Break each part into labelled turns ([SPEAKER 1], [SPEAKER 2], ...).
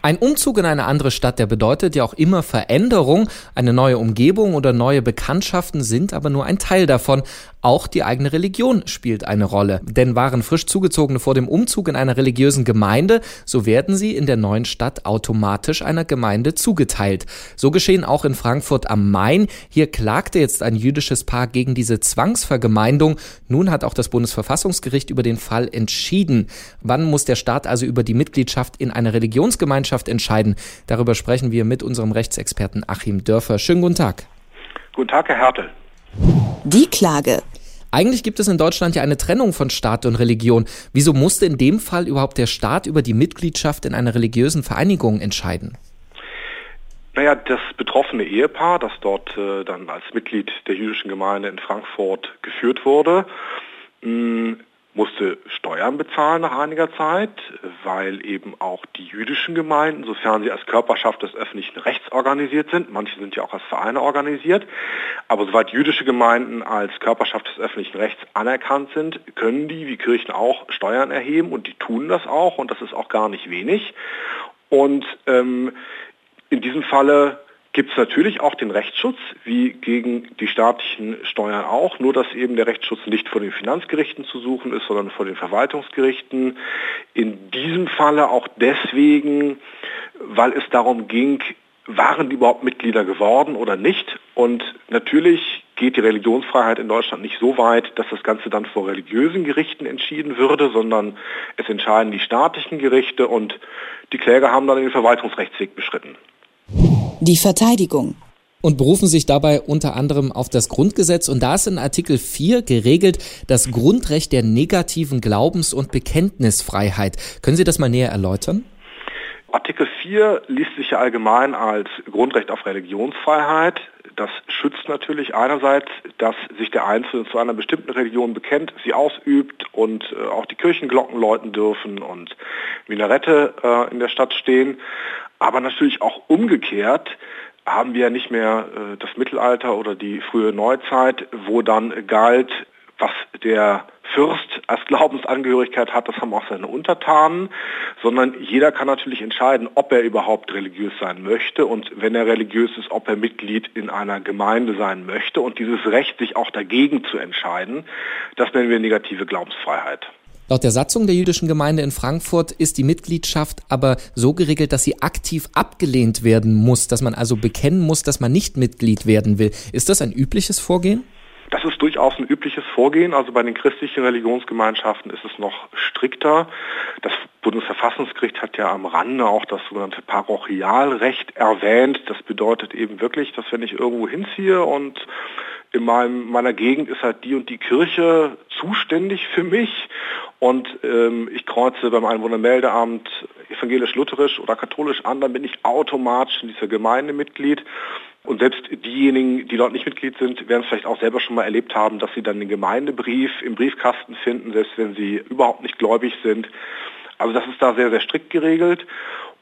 [SPEAKER 1] Ein Umzug in eine andere Stadt, der bedeutet ja auch immer Veränderung. Eine neue Umgebung oder neue Bekanntschaften sind aber nur ein Teil davon. Auch die eigene Religion spielt eine Rolle. Denn waren frisch Zugezogene vor dem Umzug in einer religiösen Gemeinde, so werden sie in der neuen Stadt automatisch einer Gemeinde zugeteilt. So geschehen auch in Frankfurt am Main. Hier klagte jetzt ein jüdisches Paar gegen diese Zwangsvergemeindung. Nun hat auch das Bundesverfassungsgericht über den Fall entschieden. Wann muss der Staat also über die Mitgliedschaft in eine Religionsgemeinschaft entscheiden? Darüber sprechen wir mit unserem Rechtsexperten Achim Dörfer. Schönen guten Tag.
[SPEAKER 2] Guten Tag, Herr Hertel.
[SPEAKER 3] Die Klage.
[SPEAKER 1] Eigentlich gibt es in Deutschland ja eine Trennung von Staat und Religion. Wieso musste in dem Fall überhaupt der Staat über die Mitgliedschaft in einer religiösen Vereinigung entscheiden?
[SPEAKER 2] Naja, das betroffene Ehepaar, das dort äh, dann als Mitglied der jüdischen Gemeinde in Frankfurt geführt wurde, mh, mm, musste Steuern bezahlen nach einiger Zeit, weil eben auch die jüdischen Gemeinden, sofern sie als Körperschaft des öffentlichen Rechts organisiert sind, manche sind ja auch als Vereine organisiert, aber soweit jüdische Gemeinden als Körperschaft des öffentlichen Rechts anerkannt sind, können die, wie Kirchen auch, Steuern erheben und die tun das auch und das ist auch gar nicht wenig. Und ähm, in diesem Falle gibt es natürlich auch den Rechtsschutz, wie gegen die staatlichen Steuern auch, nur dass eben der Rechtsschutz nicht vor den Finanzgerichten zu suchen ist, sondern vor den Verwaltungsgerichten. In diesem Falle auch deswegen, weil es darum ging, waren die überhaupt Mitglieder geworden oder nicht? Und natürlich geht die Religionsfreiheit in Deutschland nicht so weit, dass das Ganze dann vor religiösen Gerichten entschieden würde, sondern es entscheiden die staatlichen Gerichte und die Kläger haben dann den Verwaltungsrechtsweg beschritten
[SPEAKER 3] die Verteidigung
[SPEAKER 1] und berufen sich dabei unter anderem auf das Grundgesetz. Und da ist in Artikel 4 geregelt das Grundrecht der negativen Glaubens- und Bekenntnisfreiheit. Können Sie das mal näher erläutern?
[SPEAKER 2] Artikel 4 liest sich ja allgemein als Grundrecht auf Religionsfreiheit. Das schützt natürlich einerseits, dass sich der Einzelne zu einer bestimmten Religion bekennt, sie ausübt und äh, auch die Kirchenglocken läuten dürfen und Minarette äh, in der Stadt stehen. Aber natürlich auch umgekehrt haben wir nicht mehr äh, das Mittelalter oder die frühe Neuzeit, wo dann galt, was der Fürst als Glaubensangehörigkeit hat, das haben auch seine Untertanen, sondern jeder kann natürlich entscheiden, ob er überhaupt religiös sein möchte und wenn er religiös ist, ob er Mitglied in einer Gemeinde sein möchte und dieses Recht, sich auch dagegen zu entscheiden, das nennen wir negative Glaubensfreiheit.
[SPEAKER 1] Laut der Satzung der jüdischen Gemeinde in Frankfurt ist die Mitgliedschaft aber so geregelt, dass sie aktiv abgelehnt werden muss, dass man also bekennen muss, dass man nicht Mitglied werden will. Ist das ein übliches Vorgehen?
[SPEAKER 2] Das ist durchaus ein übliches Vorgehen. Also bei den christlichen Religionsgemeinschaften ist es noch strikter. Das Bundesverfassungsgericht hat ja am Rande auch das sogenannte Parochialrecht erwähnt. Das bedeutet eben wirklich, dass wenn ich irgendwo hinziehe und in meinem, meiner Gegend ist halt die und die Kirche zuständig für mich und ähm, ich kreuze beim Einwohnermeldeamt evangelisch-lutherisch oder katholisch an, dann bin ich automatisch in dieser Gemeinde Mitglied. Und selbst diejenigen, die dort nicht Mitglied sind, werden es vielleicht auch selber schon mal erlebt haben, dass sie dann den Gemeindebrief im Briefkasten finden, selbst wenn sie überhaupt nicht gläubig sind. Also das ist da sehr, sehr strikt geregelt.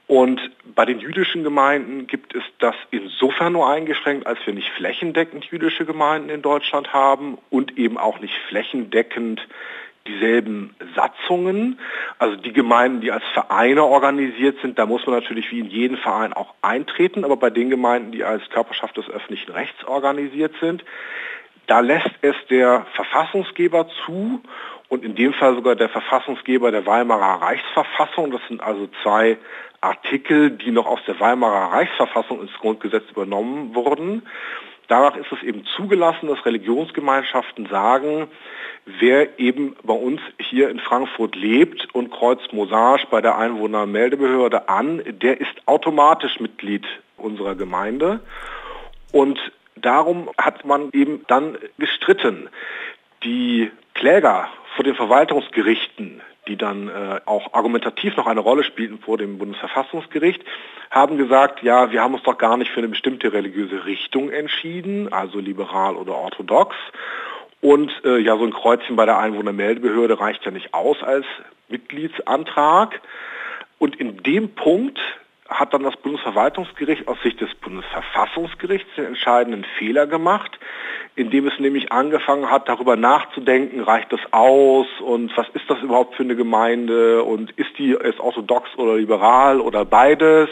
[SPEAKER 2] Und bei den jüdischen Gemeinden gibt es das insofern nur eingeschränkt, als wir nicht flächendeckend jüdische Gemeinden in Deutschland haben und eben auch nicht flächendeckend dieselben Satzungen. Also die Gemeinden, die als Vereine organisiert sind, da muss man natürlich wie in jeden Verein auch eintreten, aber bei den Gemeinden, die als Körperschaft des öffentlichen Rechts organisiert sind, da lässt es der Verfassungsgeber zu und in dem Fall sogar der Verfassungsgeber der Weimarer Reichsverfassung. Das sind also zwei Artikel, die noch aus der Weimarer Reichsverfassung ins Grundgesetz übernommen wurden. Danach ist es eben zugelassen, dass Religionsgemeinschaften sagen, wer eben bei uns hier in Frankfurt lebt und kreuzt Mosage bei der Einwohnermeldebehörde an, der ist automatisch Mitglied unserer Gemeinde. Und darum hat man eben dann gestritten. Die Kläger vor den Verwaltungsgerichten, die dann äh, auch argumentativ noch eine Rolle spielten vor dem Bundesverfassungsgericht, haben gesagt, ja, wir haben uns doch gar nicht für eine bestimmte religiöse Richtung entschieden, also liberal oder orthodox. Und äh, ja, so ein Kreuzchen bei der Einwohnermeldebehörde reicht ja nicht aus als Mitgliedsantrag. Und in dem Punkt hat dann das Bundesverwaltungsgericht aus Sicht des Bundesverfassungsgerichts den entscheidenden Fehler gemacht, indem es nämlich angefangen hat, darüber nachzudenken, reicht das aus und was ist das überhaupt für eine Gemeinde und ist die ist orthodox oder liberal oder beides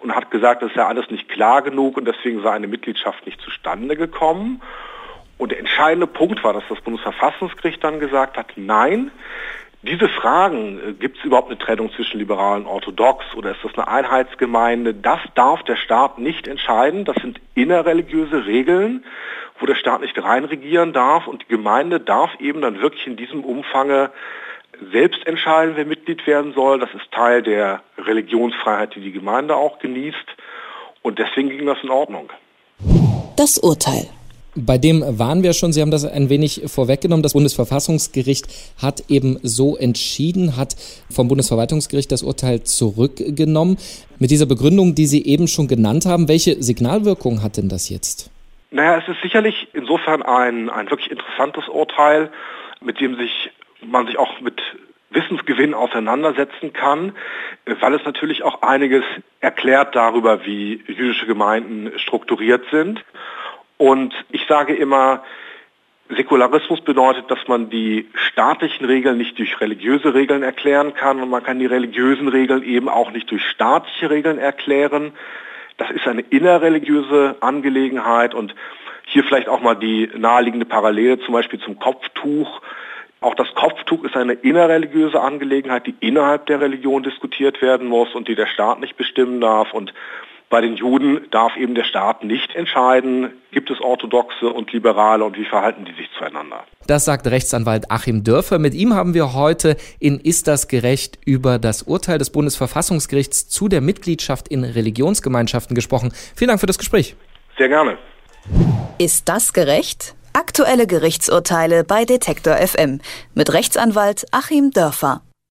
[SPEAKER 2] und hat gesagt, das ist ja alles nicht klar genug und deswegen sei eine Mitgliedschaft nicht zustande gekommen. Und der entscheidende Punkt war, dass das Bundesverfassungsgericht dann gesagt hat, nein, diese Fragen, äh, gibt es überhaupt eine Trennung zwischen liberalen und orthodox oder ist das eine Einheitsgemeinde, das darf der Staat nicht entscheiden. Das sind innerreligiöse Regeln, wo der Staat nicht reinregieren darf und die Gemeinde darf eben dann wirklich in diesem Umfange selbst entscheiden, wer Mitglied werden soll. Das ist Teil der Religionsfreiheit, die die Gemeinde auch genießt und deswegen ging das in Ordnung.
[SPEAKER 3] Das Urteil.
[SPEAKER 1] Bei dem waren wir schon, Sie haben das ein wenig vorweggenommen. Das Bundesverfassungsgericht hat eben so entschieden, hat vom Bundesverwaltungsgericht das Urteil zurückgenommen. Mit dieser Begründung, die Sie eben schon genannt haben, welche Signalwirkung hat denn das jetzt?
[SPEAKER 2] Naja, es ist sicherlich insofern ein, ein wirklich interessantes Urteil, mit dem sich man sich auch mit Wissensgewinn auseinandersetzen kann, weil es natürlich auch einiges erklärt darüber, wie jüdische Gemeinden strukturiert sind. Und ich sage immer, Säkularismus bedeutet, dass man die staatlichen Regeln nicht durch religiöse Regeln erklären kann und man kann die religiösen Regeln eben auch nicht durch staatliche Regeln erklären. Das ist eine innerreligiöse Angelegenheit und hier vielleicht auch mal die naheliegende Parallele zum Beispiel zum Kopftuch. Auch das Kopftuch ist eine innerreligiöse Angelegenheit, die innerhalb der Religion diskutiert werden muss und die der Staat nicht bestimmen darf. Und bei den Juden darf eben der Staat nicht entscheiden, gibt es Orthodoxe und Liberale und wie verhalten die sich zueinander.
[SPEAKER 1] Das sagt Rechtsanwalt Achim Dörfer. Mit ihm haben wir heute in Ist das gerecht über das Urteil des Bundesverfassungsgerichts zu der Mitgliedschaft in Religionsgemeinschaften gesprochen. Vielen Dank für das Gespräch.
[SPEAKER 2] Sehr gerne.
[SPEAKER 3] Ist das gerecht? Aktuelle Gerichtsurteile bei Detektor FM mit Rechtsanwalt Achim Dörfer.